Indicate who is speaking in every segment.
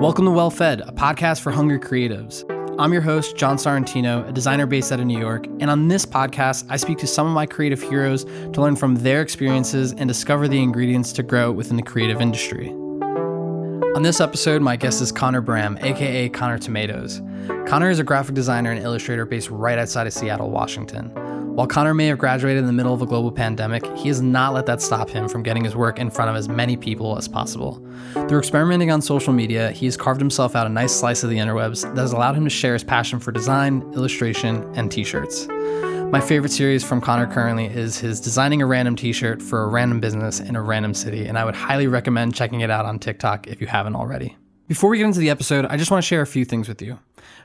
Speaker 1: Welcome to Well Fed, a podcast for hungry creatives. I'm your host, John Sorrentino, a designer based out of New York, and on this podcast, I speak to some of my creative heroes to learn from their experiences and discover the ingredients to grow within the creative industry. On this episode, my guest is Connor Bram, aka Connor Tomatoes. Connor is a graphic designer and illustrator based right outside of Seattle, Washington. While Connor may have graduated in the middle of a global pandemic, he has not let that stop him from getting his work in front of as many people as possible. Through experimenting on social media, he has carved himself out a nice slice of the interwebs that has allowed him to share his passion for design, illustration, and t shirts. My favorite series from Connor currently is his designing a random t shirt for a random business in a random city, and I would highly recommend checking it out on TikTok if you haven't already. Before we get into the episode, I just want to share a few things with you.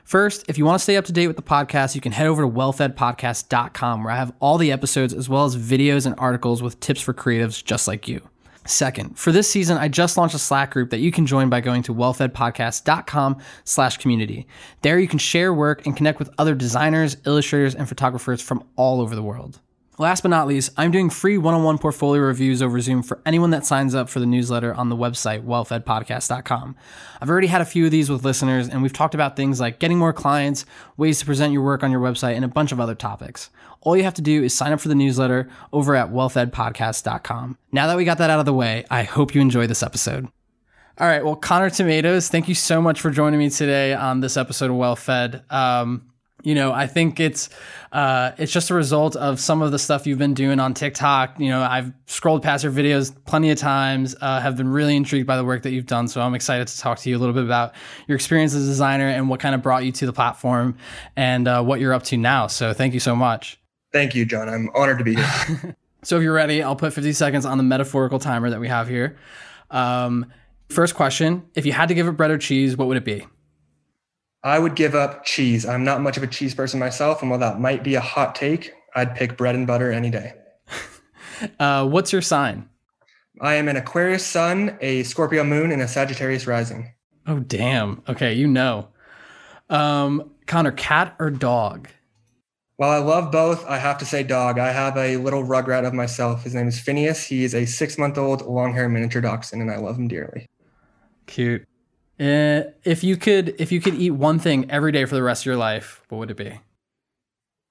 Speaker 1: First, if you want to stay up to date with the podcast, you can head over to wellfedpodcast.com where I have all the episodes as well as videos and articles with tips for creatives just like you. Second, for this season, I just launched a Slack group that you can join by going to wellfedpodcast.com slash community. There you can share work and connect with other designers, illustrators, and photographers from all over the world. Last but not least, I'm doing free one on one portfolio reviews over Zoom for anyone that signs up for the newsletter on the website, wellfedpodcast.com. I've already had a few of these with listeners, and we've talked about things like getting more clients, ways to present your work on your website, and a bunch of other topics. All you have to do is sign up for the newsletter over at wellfedpodcast.com. Now that we got that out of the way, I hope you enjoy this episode. All right, well, Connor Tomatoes, thank you so much for joining me today on this episode of Well Fed. Um, you know, I think it's uh, it's just a result of some of the stuff you've been doing on TikTok. You know, I've scrolled past your videos plenty of times. Uh, have been really intrigued by the work that you've done. So I'm excited to talk to you a little bit about your experience as a designer and what kind of brought you to the platform and uh, what you're up to now. So thank you so much.
Speaker 2: Thank you, John. I'm honored to be here.
Speaker 1: so if you're ready, I'll put 50 seconds on the metaphorical timer that we have here. Um, first question: If you had to give it bread or cheese, what would it be?
Speaker 2: I would give up cheese. I'm not much of a cheese person myself, and while that might be a hot take, I'd pick bread and butter any day.
Speaker 1: uh, what's your sign?
Speaker 2: I am an Aquarius sun, a Scorpio moon, and a Sagittarius rising.
Speaker 1: Oh, damn. Okay, you know. Um, Connor, cat or dog?
Speaker 2: While I love both, I have to say dog. I have a little rugrat of myself. His name is Phineas. He is a six month old long hair miniature dachshund, and I love him dearly.
Speaker 1: Cute. Uh, if you could, if you could eat one thing every day for the rest of your life, what would it be?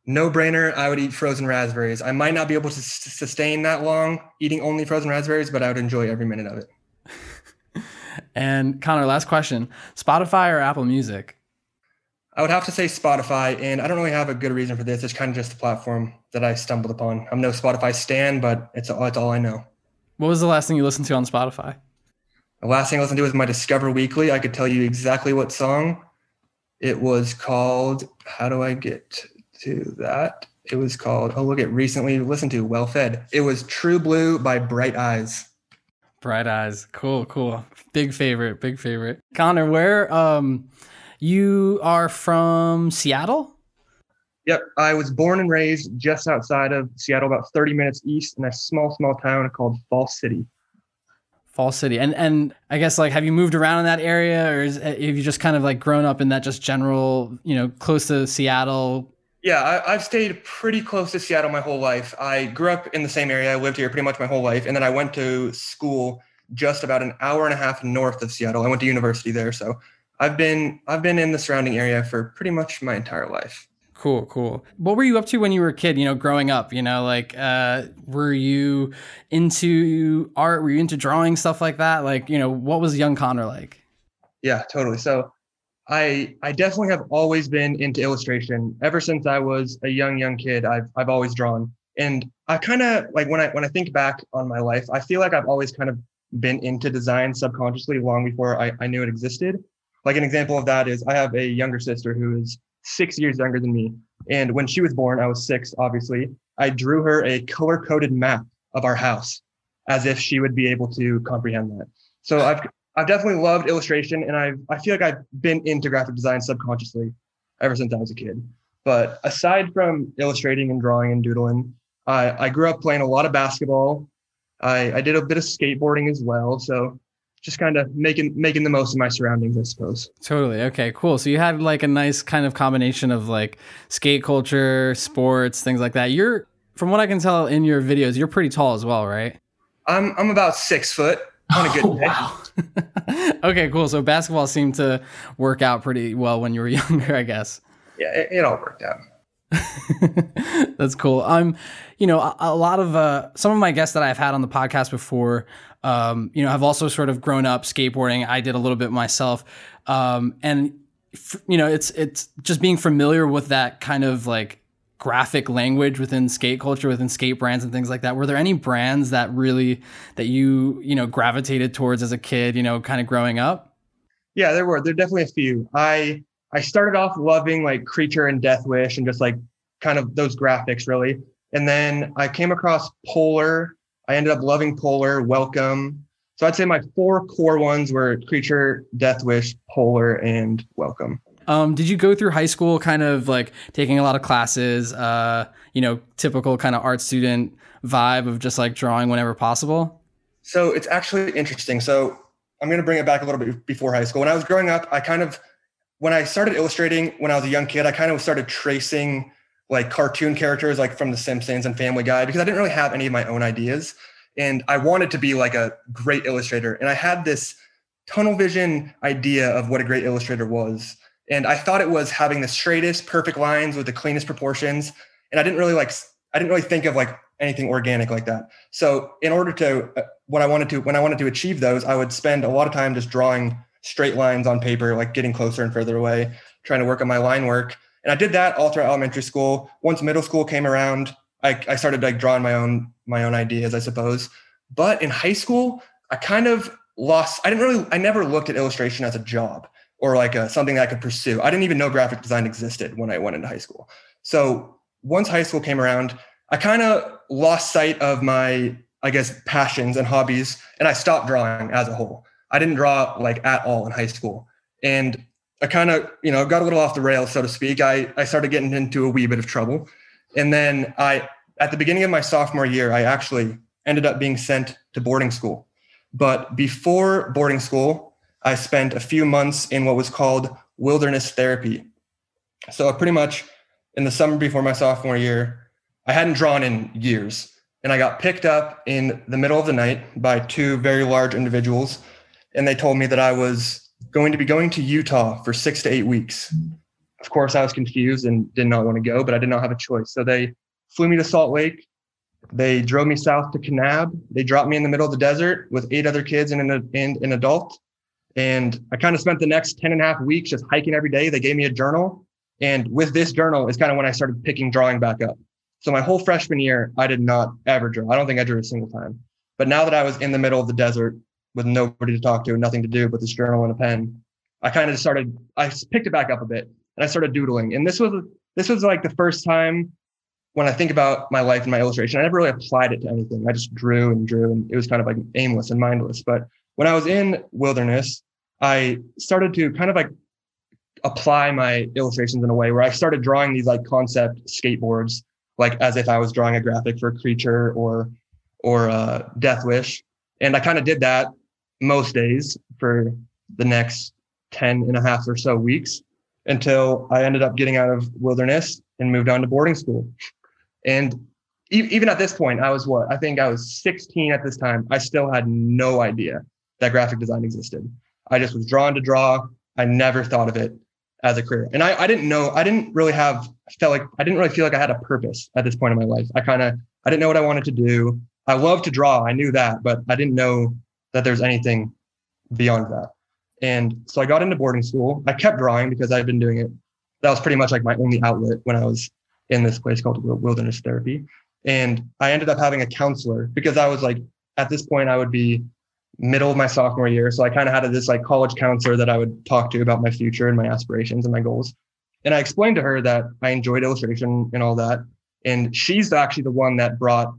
Speaker 2: No brainer. I would eat frozen raspberries. I might not be able to s- sustain that long eating only frozen raspberries, but I would enjoy every minute of it.
Speaker 1: and Connor, last question: Spotify or Apple Music?
Speaker 2: I would have to say Spotify, and I don't really have a good reason for this. It's kind of just the platform that I stumbled upon. I'm no Spotify stan, but it's all, it's all I know.
Speaker 1: What was the last thing you listened to on Spotify?
Speaker 2: The last thing I listened to was my Discover Weekly. I could tell you exactly what song. It was called, how do I get to that? It was called, oh, look at recently listened to, Well Fed. It was True Blue by Bright Eyes.
Speaker 1: Bright Eyes. Cool, cool. Big favorite, big favorite. Connor, where um you are from Seattle?
Speaker 2: Yep. I was born and raised just outside of Seattle, about 30 minutes east in a small, small town called Fall City.
Speaker 1: Fall City. And and I guess like have you moved around in that area or is, eh, have you just kind of like grown up in that just general, you know, close to Seattle?
Speaker 2: Yeah, I, have stayed pretty close to Seattle my whole life. I grew up in the same area. I lived here pretty much my whole life. And then I went to school just about an hour and a half north of Seattle. I went to university there. So I've been I've been in the surrounding area for pretty much my entire life.
Speaker 1: Cool, cool. What were you up to when you were a kid, you know, growing up? You know, like uh were you into art? Were you into drawing stuff like that? Like, you know, what was young Connor like?
Speaker 2: Yeah, totally. So I I definitely have always been into illustration. Ever since I was a young, young kid, I've I've always drawn. And I kind of like when I when I think back on my life, I feel like I've always kind of been into design subconsciously long before I, I knew it existed. Like an example of that is I have a younger sister who is six years younger than me. And when she was born, I was six, obviously. I drew her a color coded map of our house as if she would be able to comprehend that. So I've I've definitely loved illustration and I've I feel like I've been into graphic design subconsciously ever since I was a kid. But aside from illustrating and drawing and doodling, I, I grew up playing a lot of basketball. I, I did a bit of skateboarding as well. So just kind of making making the most of my surroundings, I suppose.
Speaker 1: Totally. Okay, cool. So you had like a nice kind of combination of like skate culture, sports, things like that. You're from what I can tell in your videos, you're pretty tall as well, right?
Speaker 2: I'm I'm about six foot. on a good oh,
Speaker 1: day. Wow. okay, cool. So basketball seemed to work out pretty well when you were younger, I guess.
Speaker 2: Yeah, it, it all worked out.
Speaker 1: That's cool. I'm, um, you know, a, a, lot of uh, some of my guests that I've had on the podcast before, um, you know, have also sort of grown up skateboarding. I did a little bit myself, um, and f- you know, it's it's just being familiar with that kind of like graphic language within skate culture, within skate brands and things like that. Were there any brands that really that you you know gravitated towards as a kid? You know, kind of growing up.
Speaker 2: Yeah, there were. There definitely a few. I I started off loving like Creature and Death Wish and just like kind of those graphics really. And then I came across Polar. I ended up loving Polar, Welcome. So I'd say my four core ones were Creature, Death Wish, Polar, and Welcome.
Speaker 1: Um, did you go through high school kind of like taking a lot of classes, uh, you know, typical kind of art student vibe of just like drawing whenever possible?
Speaker 2: So it's actually interesting. So I'm going to bring it back a little bit before high school. When I was growing up, I kind of when I started illustrating when I was a young kid, I kind of started tracing like cartoon characters like from The Simpsons and Family Guy because I didn't really have any of my own ideas. And I wanted to be like a great illustrator. And I had this tunnel vision idea of what a great illustrator was. And I thought it was having the straightest, perfect lines with the cleanest proportions. And I didn't really like, I didn't really think of like anything organic like that. So in order to, uh, what I wanted to, when I wanted to achieve those, I would spend a lot of time just drawing straight lines on paper, like getting closer and further away, trying to work on my line work. And I did that all throughout elementary school. Once middle school came around, I, I started like drawing my own my own ideas, I suppose. But in high school, I kind of lost. I didn't really. I never looked at illustration as a job or like a, something that I could pursue. I didn't even know graphic design existed when I went into high school. So once high school came around, I kind of lost sight of my, I guess, passions and hobbies, and I stopped drawing as a whole. I didn't draw like at all in high school. And I kind of, you know, got a little off the rails, so to speak. I, I started getting into a wee bit of trouble. And then I, at the beginning of my sophomore year, I actually ended up being sent to boarding school. But before boarding school, I spent a few months in what was called wilderness therapy. So pretty much in the summer before my sophomore year, I hadn't drawn in years. And I got picked up in the middle of the night by two very large individuals and they told me that I was going to be going to Utah for six to eight weeks. Of course, I was confused and did not want to go, but I did not have a choice. So they flew me to Salt Lake. They drove me south to Kanab. They dropped me in the middle of the desert with eight other kids and an, and an adult. And I kind of spent the next 10 and a half weeks just hiking every day. They gave me a journal. And with this journal is kind of when I started picking drawing back up. So my whole freshman year, I did not ever draw. I don't think I drew a single time. But now that I was in the middle of the desert, with nobody to talk to, nothing to do but this journal and a pen. I kind of started, I picked it back up a bit and I started doodling. And this was, this was like the first time when I think about my life and my illustration, I never really applied it to anything. I just drew and drew and it was kind of like aimless and mindless. But when I was in wilderness, I started to kind of like apply my illustrations in a way where I started drawing these like concept skateboards, like as if I was drawing a graphic for a creature or, or a death wish. And I kind of did that most days for the next 10 and a half or so weeks until I ended up getting out of wilderness and moved on to boarding school. And e- even at this point, I was what? I think I was 16 at this time. I still had no idea that graphic design existed. I just was drawn to draw. I never thought of it as a career. And I, I didn't know, I didn't really have, felt like, I didn't really feel like I had a purpose at this point in my life. I kind of, I didn't know what I wanted to do. I love to draw. I knew that, but I didn't know that there's anything beyond that. And so I got into boarding school. I kept drawing because I'd been doing it. That was pretty much like my only outlet when I was in this place called wilderness therapy. And I ended up having a counselor because I was like, at this point, I would be middle of my sophomore year. So I kind of had this like college counselor that I would talk to about my future and my aspirations and my goals. And I explained to her that I enjoyed illustration and all that. And she's actually the one that brought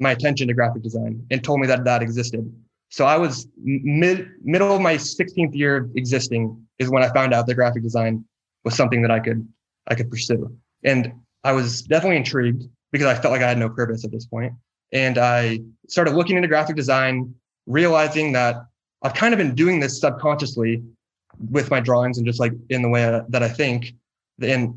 Speaker 2: my attention to graphic design and told me that that existed. So I was mid middle of my 16th year of existing is when I found out that graphic design was something that I could I could pursue. And I was definitely intrigued because I felt like I had no purpose at this point. And I started looking into graphic design, realizing that I've kind of been doing this subconsciously with my drawings and just like in the way that I think. And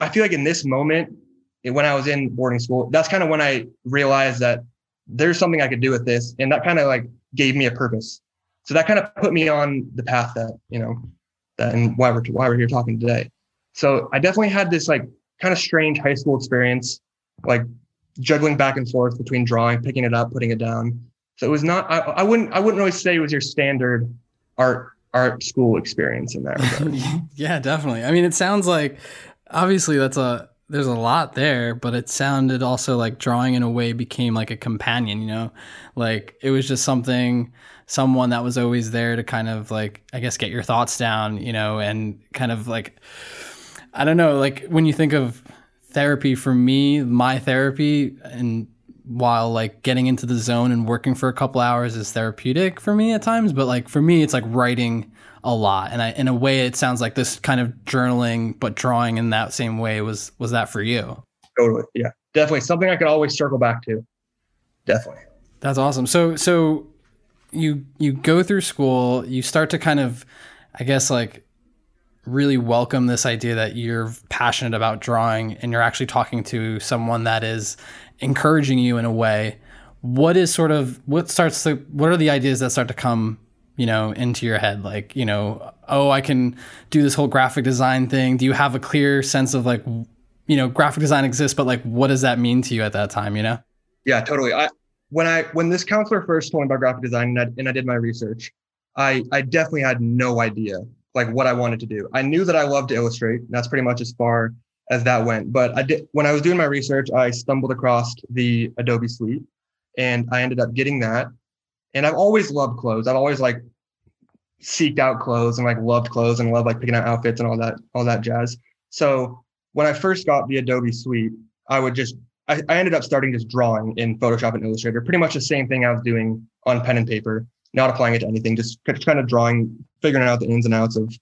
Speaker 2: I feel like in this moment, when I was in boarding school, that's kind of when I realized that there's something I could do with this. And that kind of like gave me a purpose. So that kind of put me on the path that, you know, that and why we're why we're here talking today. So I definitely had this like kind of strange high school experience, like juggling back and forth between drawing, picking it up, putting it down. So it was not I, I wouldn't I wouldn't really say it was your standard art art school experience in that regard.
Speaker 1: yeah, definitely. I mean, it sounds like obviously that's a there's a lot there, but it sounded also like drawing in a way became like a companion, you know? Like it was just something someone that was always there to kind of like I guess get your thoughts down, you know, and kind of like I don't know, like when you think of therapy for me, my therapy and while like getting into the zone and working for a couple hours is therapeutic for me at times, but like for me it's like writing a lot. And I, in a way, it sounds like this kind of journaling, but drawing in that same way was was that for you?
Speaker 2: Totally, yeah, definitely something I could always circle back to. Definitely.
Speaker 1: That's awesome. So so you you go through school, you start to kind of, I guess like really welcome this idea that you're passionate about drawing and you're actually talking to someone that is encouraging you in a way what is sort of what starts to what are the ideas that start to come you know into your head like you know oh i can do this whole graphic design thing. Do you have a clear sense of like you know graphic design exists but like what does that mean to you at that time you know?
Speaker 2: Yeah totally. I when i when this counselor first told me about graphic design and I, and I did my research i i definitely had no idea like what i wanted to do. I knew that i loved to illustrate. And that's pretty much as far as that went. But i did when i was doing my research i stumbled across the adobe suite and i ended up getting that and I've always loved clothes. I've always like seeked out clothes and like loved clothes and loved like picking out outfits and all that, all that jazz. So when I first got the Adobe Suite, I would just I, I ended up starting just drawing in Photoshop and Illustrator, pretty much the same thing I was doing on pen and paper, not applying it to anything, just kind of drawing, figuring out the ins and outs of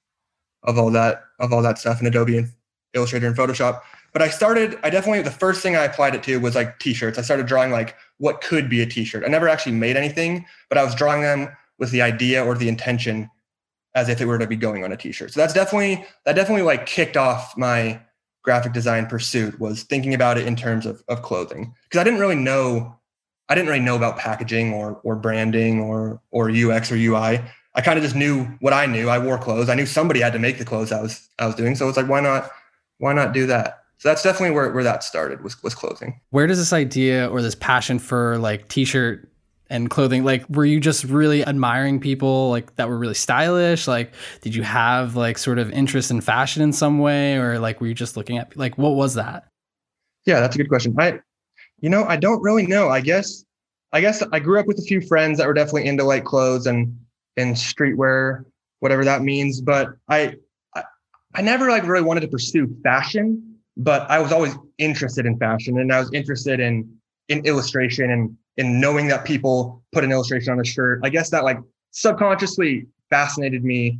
Speaker 2: of all that of all that stuff in Adobe and Illustrator and Photoshop. But I started, I definitely the first thing I applied it to was like t-shirts. I started drawing like what could be a t-shirt. I never actually made anything, but I was drawing them with the idea or the intention as if it were to be going on a t-shirt. So that's definitely that definitely like kicked off my graphic design pursuit was thinking about it in terms of, of clothing because I didn't really know I didn't really know about packaging or or branding or or UX or UI. I kind of just knew what I knew. I wore clothes. I knew somebody had to make the clothes I was I was doing. So it's like why not why not do that? So that's definitely where, where that started was, was clothing.
Speaker 1: Where does this idea or this passion for like t-shirt and clothing like were you just really admiring people like that were really stylish? Like did you have like sort of interest in fashion in some way? Or like were you just looking at like what was that?
Speaker 2: Yeah that's a good question. I you know i don't really know. I guess i guess i grew up with a few friends that were definitely into like clothes and and streetwear whatever that means. But i i, I never like really wanted to pursue fashion but I was always interested in fashion and I was interested in in illustration and in knowing that people put an illustration on a shirt. I guess that like subconsciously fascinated me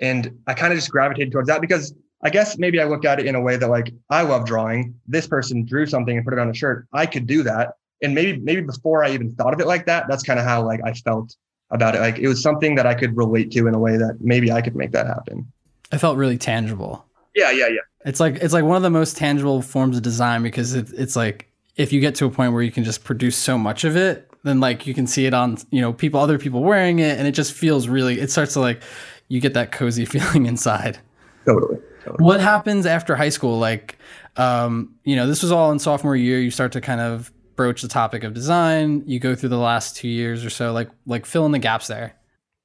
Speaker 2: and I kind of just gravitated towards that because I guess maybe I looked at it in a way that like I love drawing. This person drew something and put it on a shirt. I could do that. And maybe maybe before I even thought of it like that, that's kind of how like I felt about it. Like it was something that I could relate to in a way that maybe I could make that happen.
Speaker 1: I felt really tangible.
Speaker 2: Yeah, yeah, yeah.
Speaker 1: It's like it's like one of the most tangible forms of design because it, it's like if you get to a point where you can just produce so much of it, then like you can see it on you know people, other people wearing it, and it just feels really. It starts to like you get that cozy feeling inside.
Speaker 2: Totally. totally.
Speaker 1: What happens after high school? Like, um, you know, this was all in sophomore year. You start to kind of broach the topic of design. You go through the last two years or so. Like, like fill in the gaps there.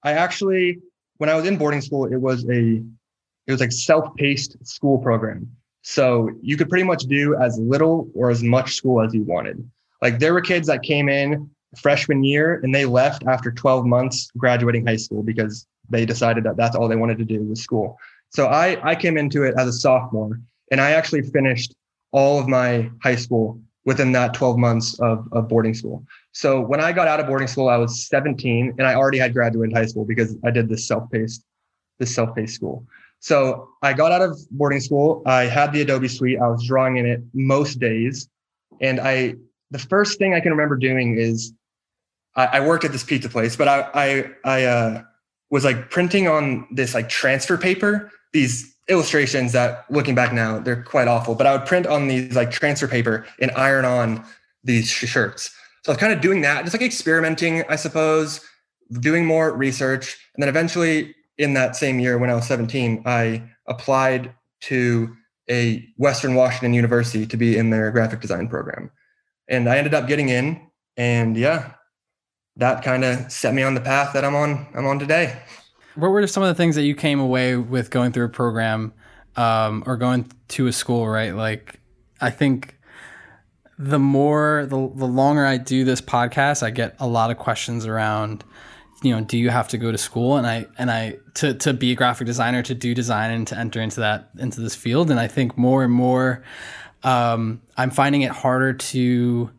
Speaker 2: I actually, when I was in boarding school, it was a it was like self-paced school program. So you could pretty much do as little or as much school as you wanted. Like there were kids that came in freshman year and they left after 12 months graduating high school because they decided that that's all they wanted to do was school. So I I came into it as a sophomore and I actually finished all of my high school within that 12 months of, of boarding school. So when I got out of boarding school, I was 17 and I already had graduated high school because I did this self-paced, this self-paced school. So I got out of boarding school. I had the Adobe Suite. I was drawing in it most days. And I, the first thing I can remember doing is I, I worked at this pizza place, but I, I, I uh, was like printing on this like transfer paper, these illustrations that looking back now, they're quite awful, but I would print on these like transfer paper and iron on these shirts. So I was kind of doing that, just like experimenting, I suppose, doing more research. And then eventually, in that same year when I was 17, I applied to a Western Washington University to be in their graphic design program. And I ended up getting in. And yeah, that kind of set me on the path that I'm on I'm on today.
Speaker 1: What were some of the things that you came away with going through a program um, or going to a school, right? Like I think the more the the longer I do this podcast, I get a lot of questions around you know, do you have to go to school? And I and I to to be a graphic designer, to do design and to enter into that into this field. And I think more and more um, I'm finding it harder to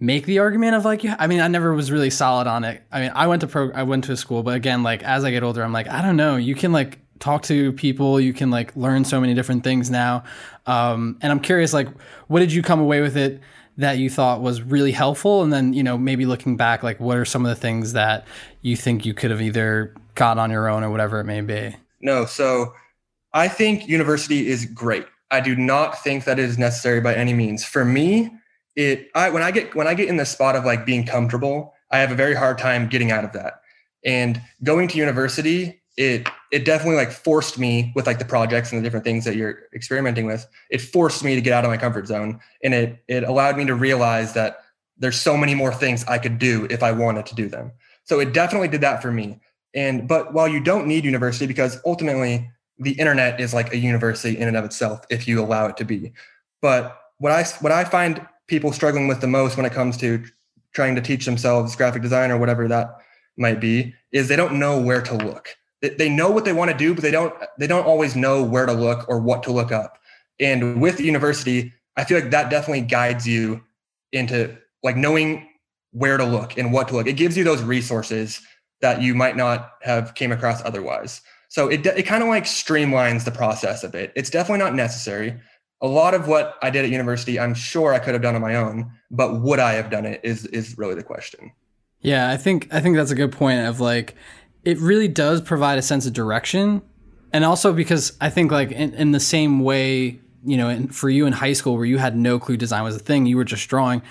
Speaker 1: make the argument of like, yeah, I mean, I never was really solid on it. I mean, I went to pro, I went to a school, but again, like as I get older, I'm like, I don't know. You can like talk to people, you can like learn so many different things now. Um, and I'm curious, like, what did you come away with it that you thought was really helpful? And then, you know, maybe looking back, like, what are some of the things that you think you could have either got on your own or whatever it may be?
Speaker 2: No. So I think university is great. I do not think that it is necessary by any means. For me, it I when I get when I get in the spot of like being comfortable, I have a very hard time getting out of that. And going to university, it it definitely like forced me with like the projects and the different things that you're experimenting with. It forced me to get out of my comfort zone, and it it allowed me to realize that there's so many more things I could do if I wanted to do them. So it definitely did that for me. And but while you don't need university because ultimately the internet is like a university in and of itself if you allow it to be. But what I what I find people struggling with the most when it comes to trying to teach themselves graphic design or whatever that might be is they don't know where to look they know what they want to do but they don't they don't always know where to look or what to look up and with university i feel like that definitely guides you into like knowing where to look and what to look it gives you those resources that you might not have came across otherwise so it, it kind of like streamlines the process a bit it's definitely not necessary a lot of what I did at university, I'm sure I could have done on my own, but would I have done it is is really the question.
Speaker 1: Yeah, I think I think that's a good point of like it really does provide a sense of direction. And also because I think like in, in the same way, you know, in, for you in high school where you had no clue design was a thing, you were just drawing.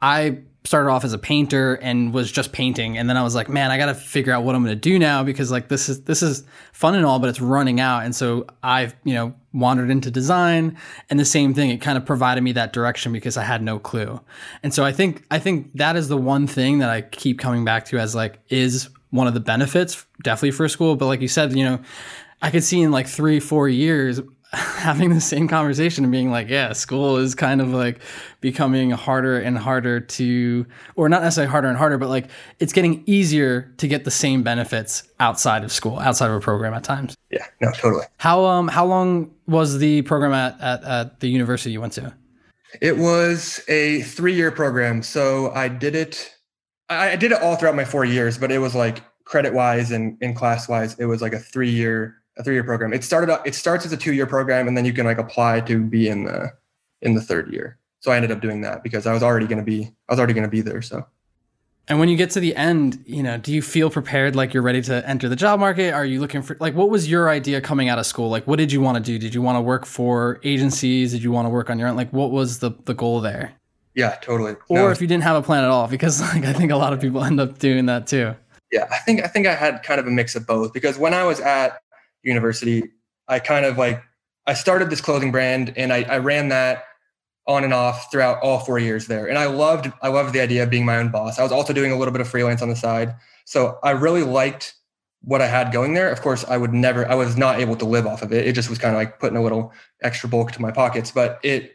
Speaker 1: I started off as a painter and was just painting. And then I was like, man, I got to figure out what I'm to do now because like this is this is fun and all but it's running out. And so I've, you know, wandered into design and the same thing. It kind of provided me that direction because I had no clue. And so I think I think that is the one thing that I keep coming back to as like is one of the benefits definitely for school, but like you said, you know, I could see in like 3 4 years having the same conversation and being like, yeah, school is kind of like becoming harder and harder to, or not necessarily harder and harder, but like it's getting easier to get the same benefits outside of school, outside of a program at times.
Speaker 2: Yeah, no, totally.
Speaker 1: How um how long was the program at at, at the university you went to?
Speaker 2: It was a three year program, so I did it. I, I did it all throughout my four years, but it was like credit wise and, in class wise, it was like a three year a three year program. It started up. it starts as a two year program and then you can like apply to be in the in the third year. So I ended up doing that because I was already going to be I was already going to be there. So.
Speaker 1: And when you get to the end, you know, do you feel prepared like you're ready to enter the job market? Are you looking for like what was your idea coming out of school? Like what did you want to do? Did you want to work for agencies? Did you want to work on your own? Like what was the the goal there?
Speaker 2: Yeah, totally.
Speaker 1: Or no. if you didn't have a plan at all because like I think a lot of people end up doing that too.
Speaker 2: Yeah, I think I think I had kind of a mix of both because when I was at university, I kind of like I started this clothing brand and I, I ran that on and off throughout all four years there. And I loved I loved the idea of being my own boss. I was also doing a little bit of freelance on the side. So I really liked what I had going there. Of course, I would never, I was not able to live off of it. It just was kind of like putting a little extra bulk to my pockets. But it,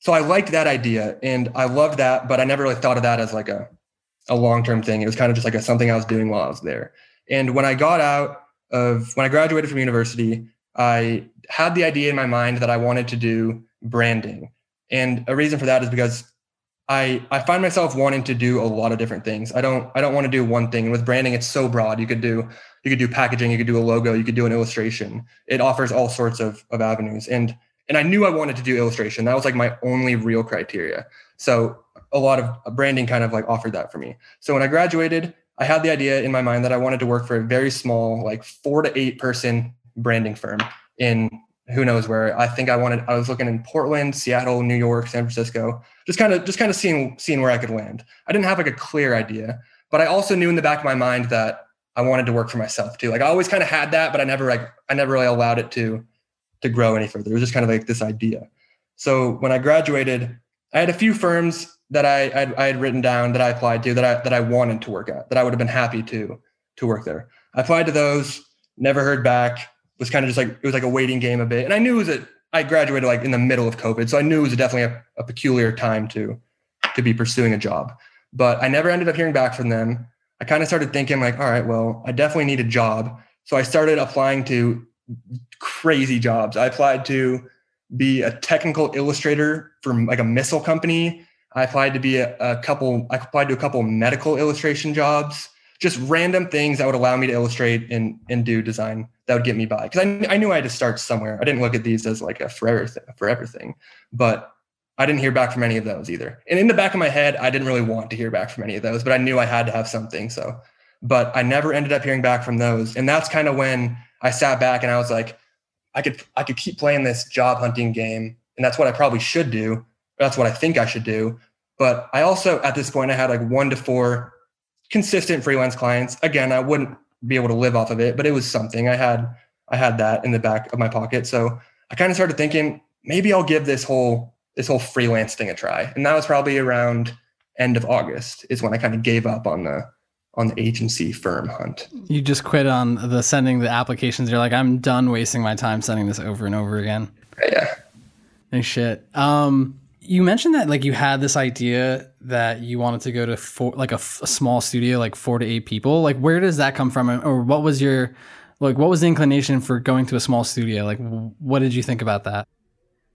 Speaker 2: so I liked that idea and I loved that, but I never really thought of that as like a, a long term thing. It was kind of just like a, something I was doing while I was there. And when I got out, of when I graduated from university, I had the idea in my mind that I wanted to do branding. And a reason for that is because I I find myself wanting to do a lot of different things. I don't I don't want to do one thing. And with branding, it's so broad. You could do you could do packaging, you could do a logo, you could do an illustration. It offers all sorts of, of avenues. And and I knew I wanted to do illustration. That was like my only real criteria. So a lot of branding kind of like offered that for me. So when I graduated, I had the idea in my mind that I wanted to work for a very small, like four to eight person branding firm in who knows where. I think I wanted, I was looking in Portland, Seattle, New York, San Francisco, just kind of, just kind of seeing, seeing where I could land. I didn't have like a clear idea, But I also knew in the back of my mind that I wanted to work for myself too. Like I always kind of had that, but I never like I never really allowed it to to grow any further. It was just kind of like this idea. So when I graduated, I had a few firms that I I'd, I had written down that I applied to that I that I wanted to work at that I would have been happy to to work there. I applied to those, never heard back. Was kind of just like it was like a waiting game a bit, and I knew that I graduated like in the middle of COVID, so I knew it was definitely a, a peculiar time to to be pursuing a job. But I never ended up hearing back from them. I kind of started thinking like, all right, well, I definitely need a job. So I started applying to crazy jobs. I applied to be a technical illustrator for like a missile company. I applied to be a, a couple, I applied to a couple medical illustration jobs, just random things that would allow me to illustrate and, and do design that would get me by. Cause I, I knew I had to start somewhere. I didn't look at these as like a forever, th- forever thing, but I didn't hear back from any of those either. And in the back of my head, I didn't really want to hear back from any of those, but I knew I had to have something. So, but I never ended up hearing back from those. And that's kind of when I sat back and I was like, I could I could keep playing this job hunting game, and that's what I probably should do. That's what I think I should do. But I also at this point I had like one to four consistent freelance clients. Again, I wouldn't be able to live off of it, but it was something. I had I had that in the back of my pocket. So I kind of started thinking maybe I'll give this whole this whole freelance thing a try. And that was probably around end of August is when I kind of gave up on the on the agency firm hunt.
Speaker 1: You just quit on the sending the applications. You're like, I'm done wasting my time sending this over and over again.
Speaker 2: Yeah.
Speaker 1: No shit. Um, you mentioned that like you had this idea that you wanted to go to four, like a, f- a small studio, like four to eight people. Like, where does that come from, or what was your like? What was the inclination for going to a small studio? Like, what did you think about that?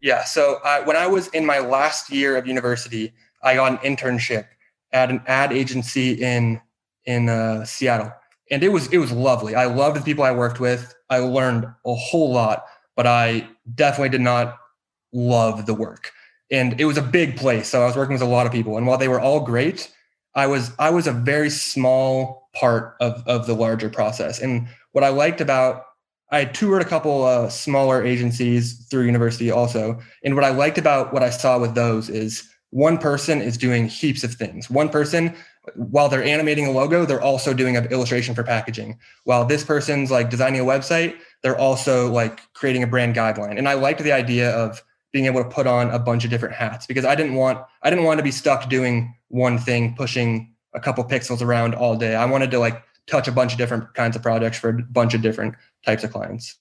Speaker 2: Yeah. So when I was in my last year of university, I got an internship at an ad agency in in uh, Seattle, and it was it was lovely. I loved the people I worked with. I learned a whole lot, but I definitely did not love the work. And it was a big place, so I was working with a lot of people. And while they were all great, I was I was a very small part of of the larger process. And what I liked about I toured a couple uh, smaller agencies through university also, and what I liked about what I saw with those is one person is doing heaps of things. One person while they're animating a logo, they're also doing an illustration for packaging. While this person's like designing a website, they're also like creating a brand guideline. And I liked the idea of being able to put on a bunch of different hats because I didn't want I didn't want to be stuck doing one thing, pushing a couple pixels around all day. I wanted to like touch a bunch of different kinds of projects for a bunch of different types of clients.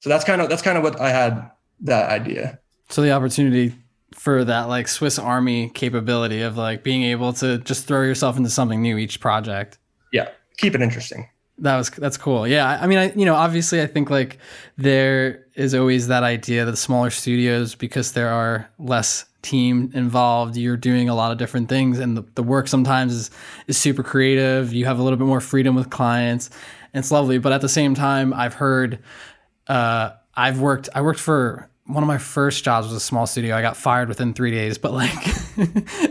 Speaker 2: So that's kind of that's kind of what I had that idea.
Speaker 1: So the opportunity for that like Swiss Army capability of like being able to just throw yourself into something new each project.
Speaker 2: Yeah, keep it interesting.
Speaker 1: That was that's cool. Yeah, I mean, I you know, obviously, I think like there is always that idea that smaller studios because there are less team involved, you're doing a lot of different things, and the, the work sometimes is is super creative. You have a little bit more freedom with clients, and it's lovely. But at the same time, I've heard, uh, I've worked, I worked for one of my first jobs was a small studio. I got fired within three days, but like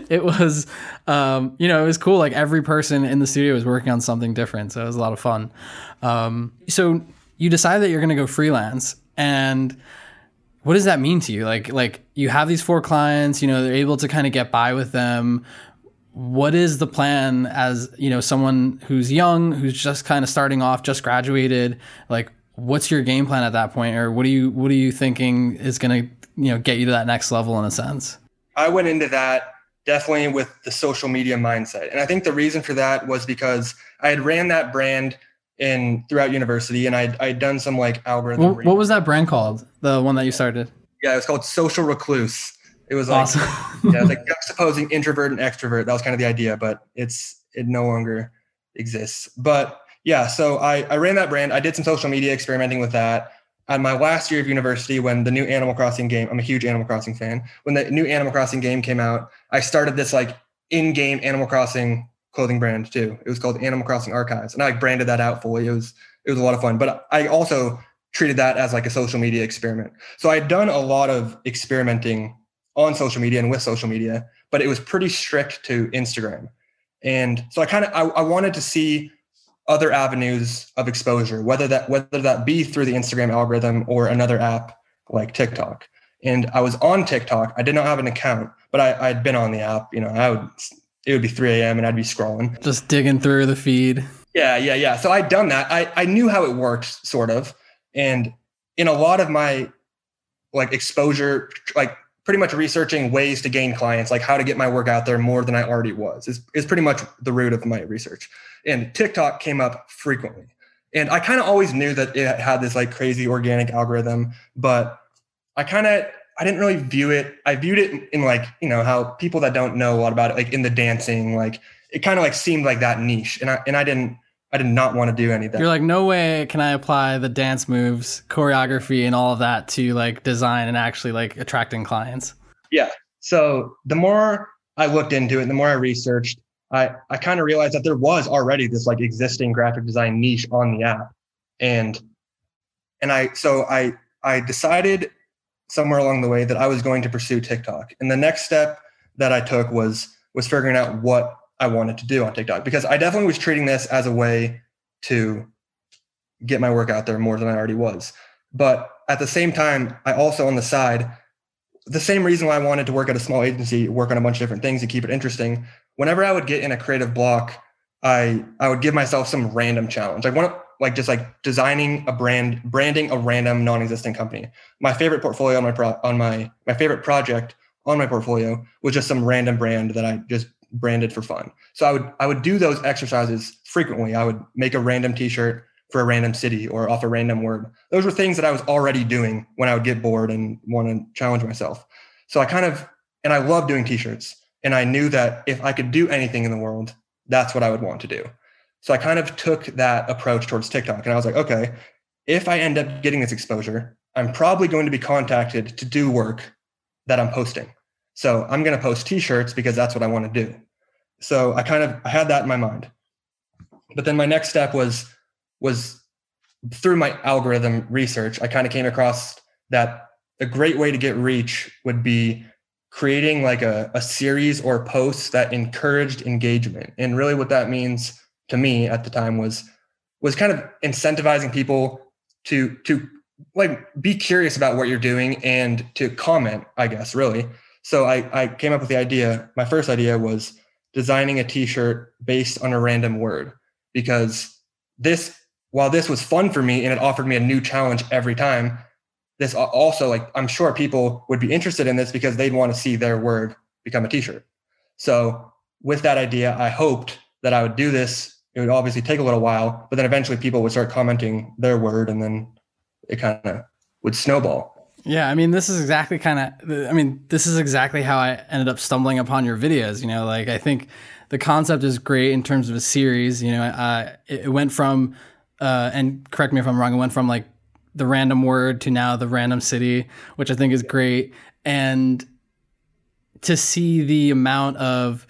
Speaker 1: it was, um, you know, it was cool. Like every person in the studio was working on something different. So it was a lot of fun. Um, so you decide that you're going to go freelance and what does that mean to you? Like, like you have these four clients, you know, they're able to kind of get by with them. What is the plan as, you know, someone who's young, who's just kind of starting off, just graduated, like, what's your game plan at that point? Or what are you what are you thinking is going to you know get you to that next level in a sense?
Speaker 2: I went into that definitely with the social media mindset. And i think the reason for that was because i had ran that brand in throughout university and i'd, I'd done some like algorithm
Speaker 1: what, what was that brand called? The one that you started?
Speaker 2: Yeah it was called social recluse. It was like awesome. yeah, it was like juxtaposing introvert and extrovert. That was kind of the idea but it's it no longer exists. But yeah, so I, I ran that brand. I did some social media experimenting with that. At my last year of university, when the new Animal Crossing game, I'm a huge Animal Crossing fan. When the new Animal Crossing game came out, I started this like in-game Animal Crossing clothing brand too. It was called Animal Crossing Archives, and I like, branded that out fully. It was it was a lot of fun. But I also treated that as like a social media experiment. So I had done a lot of experimenting on social media and with social media, but it was pretty strict to Instagram. And so I kind of I, I wanted to see other avenues of exposure, whether that whether that be through the Instagram algorithm or another app like TikTok. And I was on TikTok. I did not have an account, but I, I'd been on the app. You know, I would it would be 3 a.m. and I'd be scrolling.
Speaker 1: Just digging through the feed.
Speaker 2: Yeah, yeah, yeah. So I'd done that. I, I knew how it worked, sort of. And in a lot of my like exposure, like pretty much researching ways to gain clients, like how to get my work out there more than I already was, is, is pretty much the root of my research. And TikTok came up frequently. And I kind of always knew that it had this like crazy organic algorithm, but I kind of I didn't really view it. I viewed it in like, you know, how people that don't know a lot about it, like in the dancing, like it kind of like seemed like that niche. And I and I didn't I did not want to do any of that.
Speaker 1: You're like, no way can I apply the dance moves, choreography, and all of that to like design and actually like attracting clients.
Speaker 2: Yeah. So the more I looked into it, the more I researched, I, I kind of realized that there was already this like existing graphic design niche on the app. And and I so I I decided somewhere along the way that I was going to pursue TikTok. And the next step that I took was was figuring out what I wanted to do on TikTok because I definitely was treating this as a way to get my work out there more than I already was. But at the same time, I also on the side, the same reason why I wanted to work at a small agency, work on a bunch of different things to keep it interesting. Whenever I would get in a creative block, I I would give myself some random challenge. Like one like just like designing a brand, branding a random non-existent company. My favorite portfolio on my pro, on my my favorite project on my portfolio was just some random brand that I just branded for fun. So I would I would do those exercises frequently. I would make a random t-shirt for a random city or off a random word. Those were things that I was already doing when I would get bored and want to challenge myself. So I kind of and I love doing t-shirts and I knew that if I could do anything in the world, that's what I would want to do. So I kind of took that approach towards TikTok and I was like, okay, if I end up getting this exposure, I'm probably going to be contacted to do work that I'm posting. So I'm going to post t-shirts because that's what I want to do. So I kind of I had that in my mind. But then my next step was was through my algorithm research, I kind of came across that a great way to get reach would be creating like a, a series or posts that encouraged engagement. And really what that means to me at the time was was kind of incentivizing people to to like be curious about what you're doing and to comment, I guess, really. So I, I came up with the idea. My first idea was designing a t-shirt based on a random word because this, while this was fun for me and it offered me a new challenge every time, this also like I'm sure people would be interested in this because they'd want to see their word become a t-shirt. So with that idea, I hoped that I would do this. It would obviously take a little while, but then eventually people would start commenting their word and then it kind of would snowball.
Speaker 1: Yeah, I mean, this is exactly kind of, I mean, this is exactly how I ended up stumbling upon your videos. You know, like I think the concept is great in terms of a series. You know, uh, it, went from, uh, and correct me if I'm wrong, it went from like the random word to now the random city, which I think is great. And to see the amount of,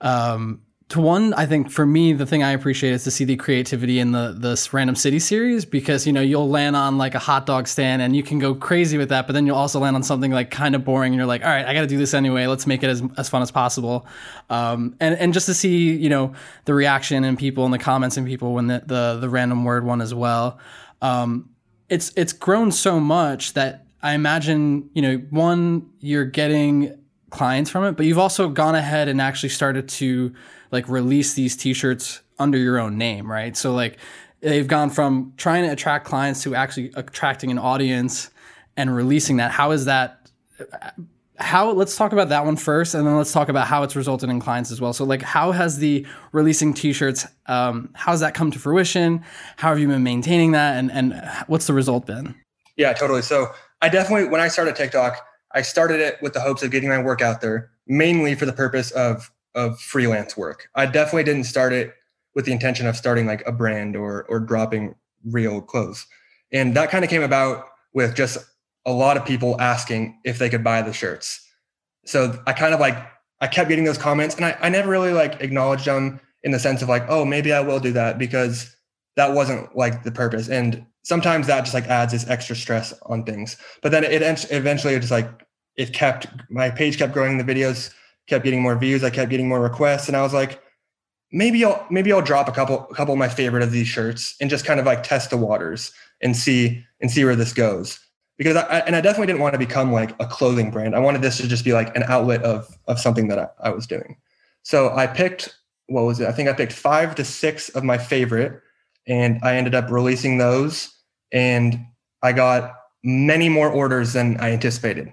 Speaker 1: um, to one, I think for me, the thing I appreciate is to see the creativity in the this random city series because you know you'll land on like a hot dog stand and you can go crazy with that, but then you'll also land on something like kind of boring and you're like, all right, I got to do this anyway. Let's make it as, as fun as possible, um, and and just to see you know the reaction and people and the comments and people when the the, the random word one as well. Um, it's it's grown so much that I imagine you know one you're getting clients from it, but you've also gone ahead and actually started to like release these t-shirts under your own name, right? So like they've gone from trying to attract clients to actually attracting an audience and releasing that. How is that how let's talk about that one first and then let's talk about how it's resulted in clients as well so like how has the releasing t-shirts um, how has that come to fruition how have you been maintaining that and and what's the result been
Speaker 2: yeah totally so i definitely when i started tiktok i started it with the hopes of getting my work out there mainly for the purpose of of freelance work. I definitely didn't start it with the intention of starting like a brand or or dropping real clothes. And that kind of came about with just a lot of people asking if they could buy the shirts. So I kind of like I kept getting those comments and I, I never really like acknowledged them in the sense of like, oh, maybe I will do that because that wasn't like the purpose. And sometimes that just like adds this extra stress on things. But then it eventually it just like it kept my page kept growing, the videos kept getting more views. I kept getting more requests, and I was like, maybe I'll maybe I'll drop a couple a couple of my favorite of these shirts and just kind of like test the waters and see and see where this goes. Because I and I definitely didn't want to become like a clothing brand. I wanted this to just be like an outlet of of something that I, I was doing. So I picked what was it? I think I picked five to six of my favorite, and I ended up releasing those, and I got many more orders than I anticipated.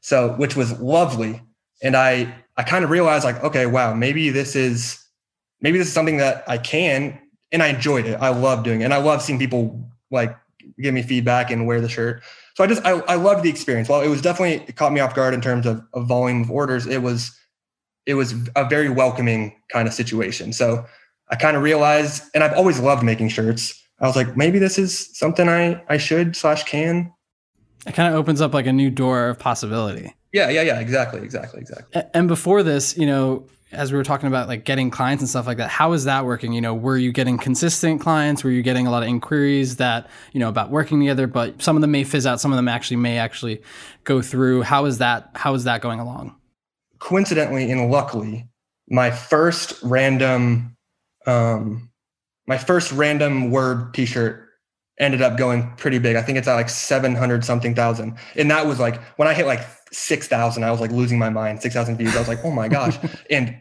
Speaker 2: So, which was lovely. And I I kind of realized like, okay, wow, maybe this is maybe this is something that I can and I enjoyed it. I love doing it. And I love seeing people like give me feedback and wear the shirt. So I just I, I loved the experience. While it was definitely it caught me off guard in terms of, of volume of orders, it was it was a very welcoming kind of situation. So I kind of realized, and I've always loved making shirts. I was like, maybe this is something I I should slash can.
Speaker 1: It kind of opens up like a new door of possibility.
Speaker 2: Yeah, yeah, yeah, exactly, exactly, exactly.
Speaker 1: And before this, you know, as we were talking about like getting clients and stuff like that how is that working you know were you getting consistent clients were you getting a lot of inquiries that you know about working together but some of them may fizz out some of them actually may actually go through how is that how is that going along
Speaker 2: coincidentally and luckily my first random um my first random word t-shirt ended up going pretty big i think it's at like 700 something thousand and that was like when i hit like 6,000. I was like losing my mind. 6,000 views. I was like, oh my gosh. and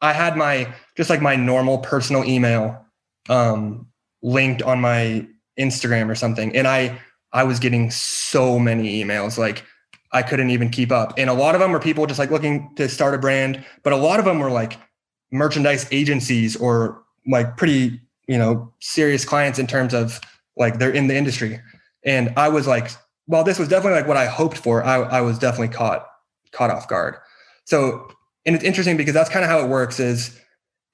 Speaker 2: I had my, just like my normal personal email um, linked on my Instagram or something. And I, I was getting so many emails. Like I couldn't even keep up. And a lot of them were people just like looking to start a brand, but a lot of them were like merchandise agencies or like pretty, you know, serious clients in terms of like they're in the industry. And I was like well this was definitely like what I hoped for, I, I was definitely caught caught off guard. So, and it's interesting because that's kind of how it works. Is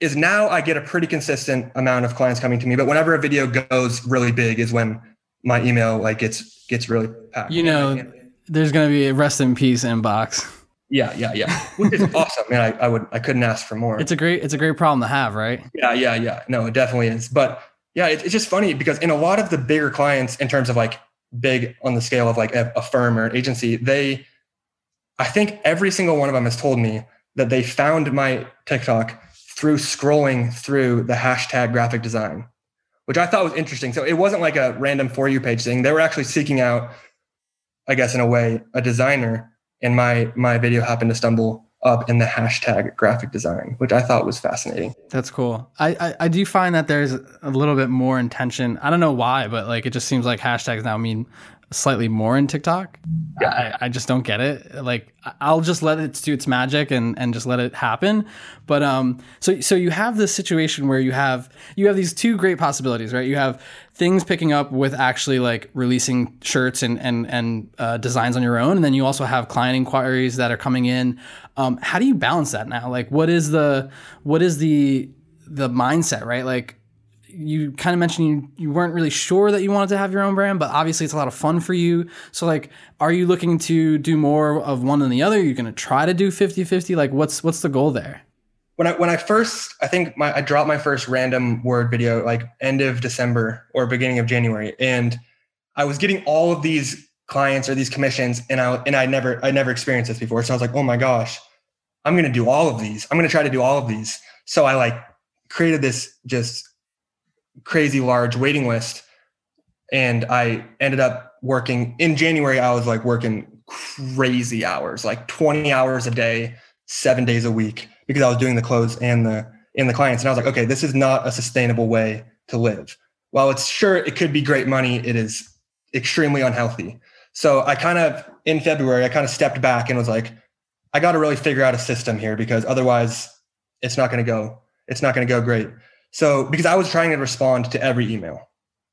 Speaker 2: is now I get a pretty consistent amount of clients coming to me, but whenever a video goes really big, is when my email like gets gets really packed.
Speaker 1: You know, there's going to be a rest in peace inbox.
Speaker 2: Yeah, yeah, yeah. Which is awesome. Man, I, I would I couldn't ask for more.
Speaker 1: It's a great it's a great problem to have, right?
Speaker 2: Yeah, yeah, yeah. No, it definitely is. But yeah, it, it's just funny because in a lot of the bigger clients, in terms of like big on the scale of like a, a firm or an agency, they, I think every single one of them has told me that they found my TikTok through scrolling through the hashtag graphic design, which I thought was interesting. So it wasn't like a random for you page thing. They were actually seeking out, I guess, in a way, a designer. And my my video happened to stumble up in the hashtag graphic design, which I thought was fascinating.
Speaker 1: That's cool. I, I, I do find that there's a little bit more intention. I don't know why, but like it just seems like hashtags now mean slightly more in TikTok. I, I just don't get it. Like I'll just let it do its magic and, and just let it happen. But um so so you have this situation where you have you have these two great possibilities, right? You have things picking up with actually like releasing shirts and and and uh, designs on your own, and then you also have client inquiries that are coming in. Um, how do you balance that now? Like what is the what is the the mindset, right? Like you kind of mentioned you, you weren't really sure that you wanted to have your own brand, but obviously it's a lot of fun for you. So like, are you looking to do more of one than the other? You're you going to try to do 50 50? Like what's, what's the goal there?
Speaker 2: When I, when I first, I think my, I dropped my first random word video, like end of December or beginning of January. And I was getting all of these clients or these commissions and I, and I never, I never experienced this before. So I was like, oh my gosh, I'm going to do all of these. I'm going to try to do all of these. So I like created this just crazy large waiting list. And I ended up working in January. I was like working crazy hours, like 20 hours a day, seven days a week, because I was doing the clothes and the and the clients. And I was like, okay, this is not a sustainable way to live. While it's sure it could be great money, it is extremely unhealthy. So I kind of in February, I kind of stepped back and was like, I got to really figure out a system here because otherwise it's not going to go, it's not going to go great. So because I was trying to respond to every email,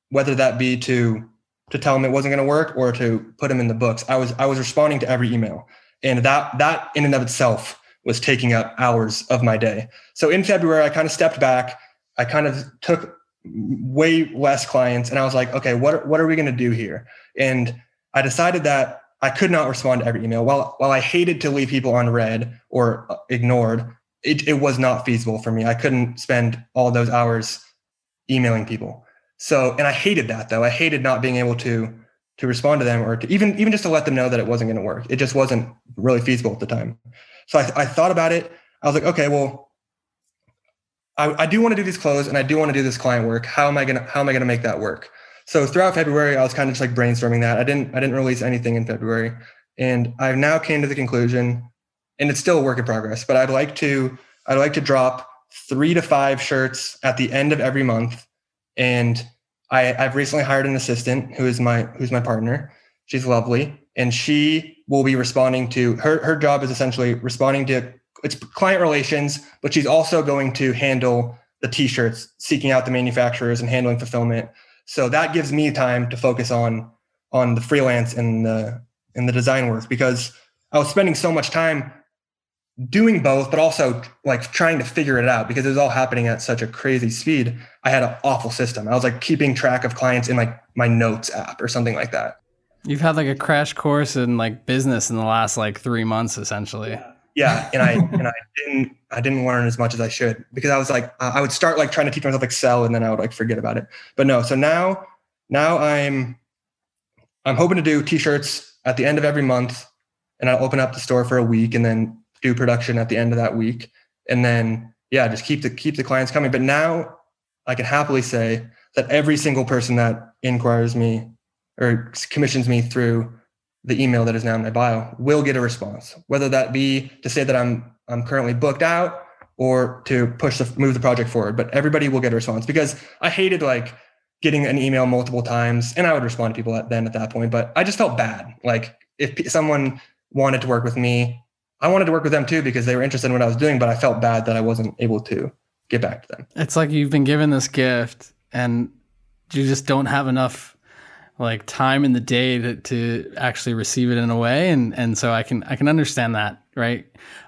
Speaker 2: whether that be to to tell them it wasn't going to work or to put them in the books, I was I was responding to every email, and that that in and of itself was taking up hours of my day. So in February, I kind of stepped back. I kind of took way less clients, and I was like, okay, what what are we going to do here? And I decided that I could not respond to every email. While while I hated to leave people on read or ignored, it, it was not feasible for me. I couldn't spend all those hours emailing people. So, and I hated that though. I hated not being able to to respond to them or to even even just to let them know that it wasn't going to work. It just wasn't really feasible at the time. So I, I thought about it. I was like, okay, well, I, I do want to do these clothes and I do want to do this client work. How am I gonna how am I gonna make that work? So throughout February, I was kind of just like brainstorming that. I didn't I didn't release anything in February, and I've now came to the conclusion and it's still a work in progress, but I'd like to I'd like to drop three to five shirts at the end of every month. And I, I've recently hired an assistant who is my who's my partner. She's lovely, and she will be responding to her. Her job is essentially responding to it's client relations, but she's also going to handle the t-shirts, seeking out the manufacturers and handling fulfillment. So that gives me time to focus on on the freelance and the and the design work because I was spending so much time doing both, but also like trying to figure it out because it was all happening at such a crazy speed. I had an awful system. I was like keeping track of clients in like my notes app or something like that.
Speaker 1: You've had like a crash course in like business in the last like three months, essentially.
Speaker 2: Yeah, yeah. and I and I didn't I didn't learn as much as I should because I was like I would start like trying to teach myself Excel and then I would like forget about it. But no, so now now I'm I'm hoping to do t-shirts at the end of every month and I'll open up the store for a week and then do production at the end of that week. And then, yeah, just keep the, keep the clients coming. But now I can happily say that every single person that inquires me or commissions me through the email that is now in my bio will get a response, whether that be to say that I'm, I'm currently booked out or to push the, move the project forward. But everybody will get a response because I hated like getting an email multiple times and I would respond to people at, then at that point, but I just felt bad. Like if someone wanted to work with me. I wanted to work with them too because they were interested in what I was doing, but I felt bad that I wasn't able to get back to them.
Speaker 1: It's like you've been given this gift and you just don't have enough like time in the day to, to actually receive it in a way and and so I can I can understand that, right?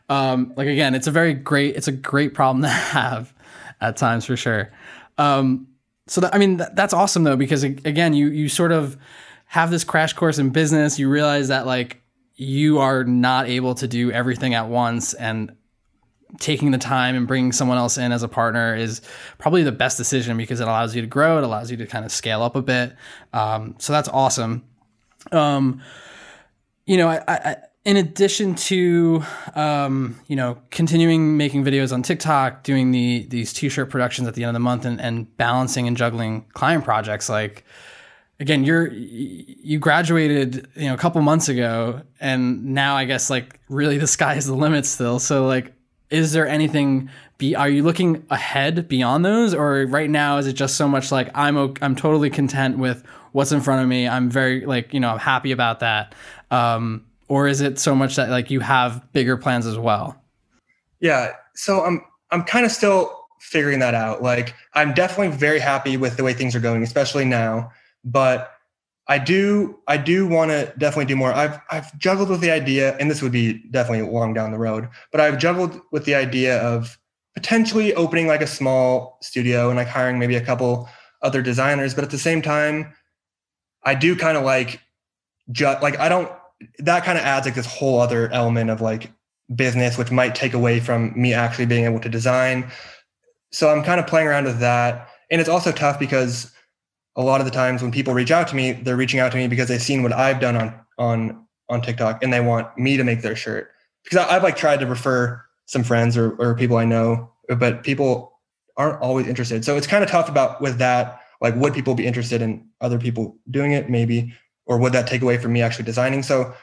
Speaker 1: Um like again, it's a very great it's a great problem to have at times for sure. Um so that, I mean that, that's awesome though because again, you you sort of have this crash course in business, you realize that like you are not able to do everything at once and taking the time and bringing someone else in as a partner is probably the best decision because it allows you to grow it allows you to kind of scale up a bit. Um, so that's awesome. Um, you know I, I, in addition to um, you know continuing making videos on tiktok doing the these t-shirt productions at the end of the month and, and balancing and juggling client projects like again you're you graduated you know a couple months ago and now i guess like really the sky is the limit still. So like is there anything be are you looking ahead beyond those? Or right now is it just so much like i'm i'm totally content with what's in front of me. I'm very like you know i'm happy about that. Um or is it so much that like you have bigger plans as well?
Speaker 2: Yeah. So i'm i'm kind of still figuring that out. Like i'm definitely very happy with the way things are going especially now but I do I do want to definitely do more. I've I've juggled with the idea, and this would be definitely long down the road, but I've juggled with the idea of potentially opening like a small studio and like hiring maybe a couple other designers. But at the same time, I do kind of like just like I don't that kind of adds like this whole other element of like business, which might take away from me actually being able to design. So I'm kind of playing around with that. And it's also tough because a lot of the times when people reach out to me, they're reaching out to me because they've seen what I've done on on on TikTok and they want me to make their shirt. Because I, have like tried to refer some friends or, or people I know, but people aren't always interested. So it's kind of tough about with that. Like, would people be interested in other people doing it? Maybe, or would that take away from me actually designing? So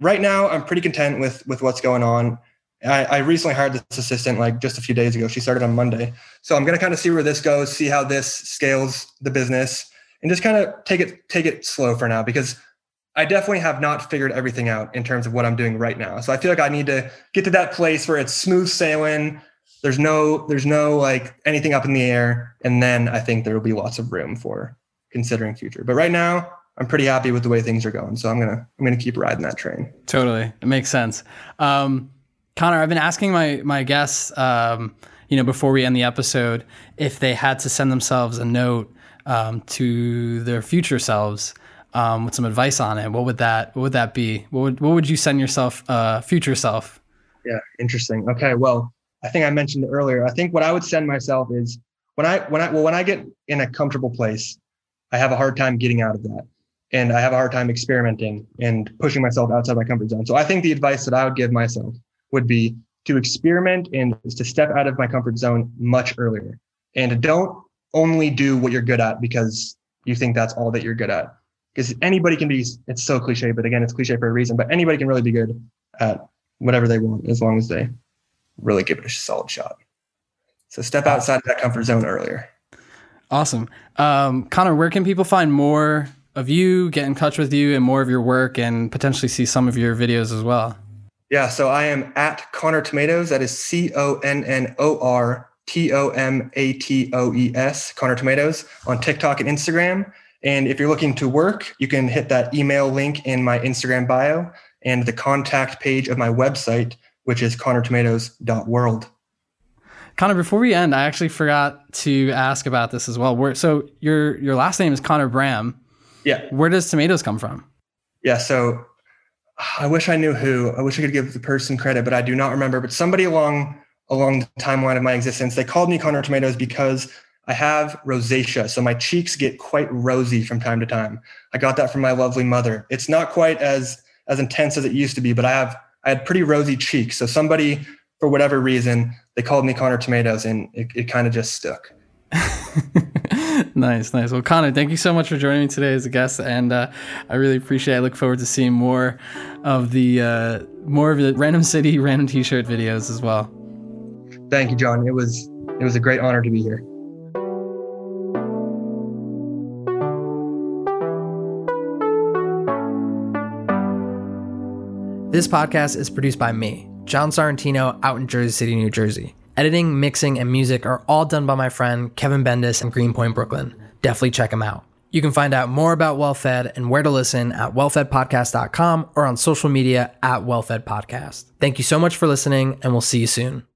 Speaker 2: right now, I'm pretty content with with what's going on. I, I recently hired this assistant like just a few days ago. She started on Monday, so I'm gonna kind of see where this goes, see how this scales the business and just kind of take it take it slow for now because I definitely have not figured everything out in terms of what I'm doing right now. So I feel like I need to get to that place where it's smooth sailing. There's no there's no like anything up in the air, and then I think there will be lots of room for considering future. But right now, I'm pretty happy with the way things are going. So I'm gonna I'm gonna keep riding that train.
Speaker 1: Totally, it makes sense. Um, Connor, I've been asking my my guests, um, you know, before we end the episode, if they had to send themselves a note um, to their future selves um, with some advice on it, what would that what would that be? What would what would you send yourself uh, future self?
Speaker 2: Yeah, interesting. Okay, well, I think I mentioned earlier. I think what I would send myself is when I when I well when I get in a comfortable place, I have a hard time getting out of that, and I have a hard time experimenting and pushing myself outside my comfort zone. So I think the advice that I would give myself would be to experiment and to step out of my comfort zone much earlier, and don't only do what you're good at because you think that's all that you're good at. Because anybody can be, it's so cliche, but again, it's cliche for a reason, but anybody can really be good at whatever they want as long as they really give it a solid shot. So step outside of that comfort zone earlier.
Speaker 1: Awesome. Um, Connor, where can people find more of you, get in touch with you, and more of your work, and potentially see some of your videos as well?
Speaker 2: Yeah, so I am at Connor Tomatoes. That is C O N N O R T O M A T O E S, Connor Tomatoes, on TikTok and Instagram. And if you're looking to work, you can hit that email link in my Instagram bio and the contact page of my website, which is connortomatoes.world.
Speaker 1: Connor, before we end, I actually forgot to ask about this as well. Where, so your your last name is Connor Bram.
Speaker 2: Yeah.
Speaker 1: Where does tomatoes come from?
Speaker 2: Yeah. So I wish I knew who. I wish I could give the person credit, but I do not remember. But somebody along along the timeline of my existence, they called me Connor Tomatoes because I have rosacea. So my cheeks get quite rosy from time to time. I got that from my lovely mother. It's not quite as as intense as it used to be, but I have I had pretty rosy cheeks. So somebody, for whatever reason, they called me Connor Tomatoes, and it, it kind of just stuck.
Speaker 1: nice, nice. Well, Connor, thank you so much for joining me today as a guest, and uh, I really appreciate. it. I look forward to seeing more of the uh, more of the random city, random T-shirt videos as well.
Speaker 2: Thank you, John. It was it was a great honor to be here.
Speaker 1: This podcast is produced by me, John Sorrentino, out in Jersey City, New Jersey. Editing, mixing, and music are all done by my friend Kevin Bendis in Greenpoint, Brooklyn. Definitely check him out. You can find out more about WellFed and where to listen at wellfedpodcast.com or on social media at WellFedPodcast. Thank you so much for listening, and we'll see you soon.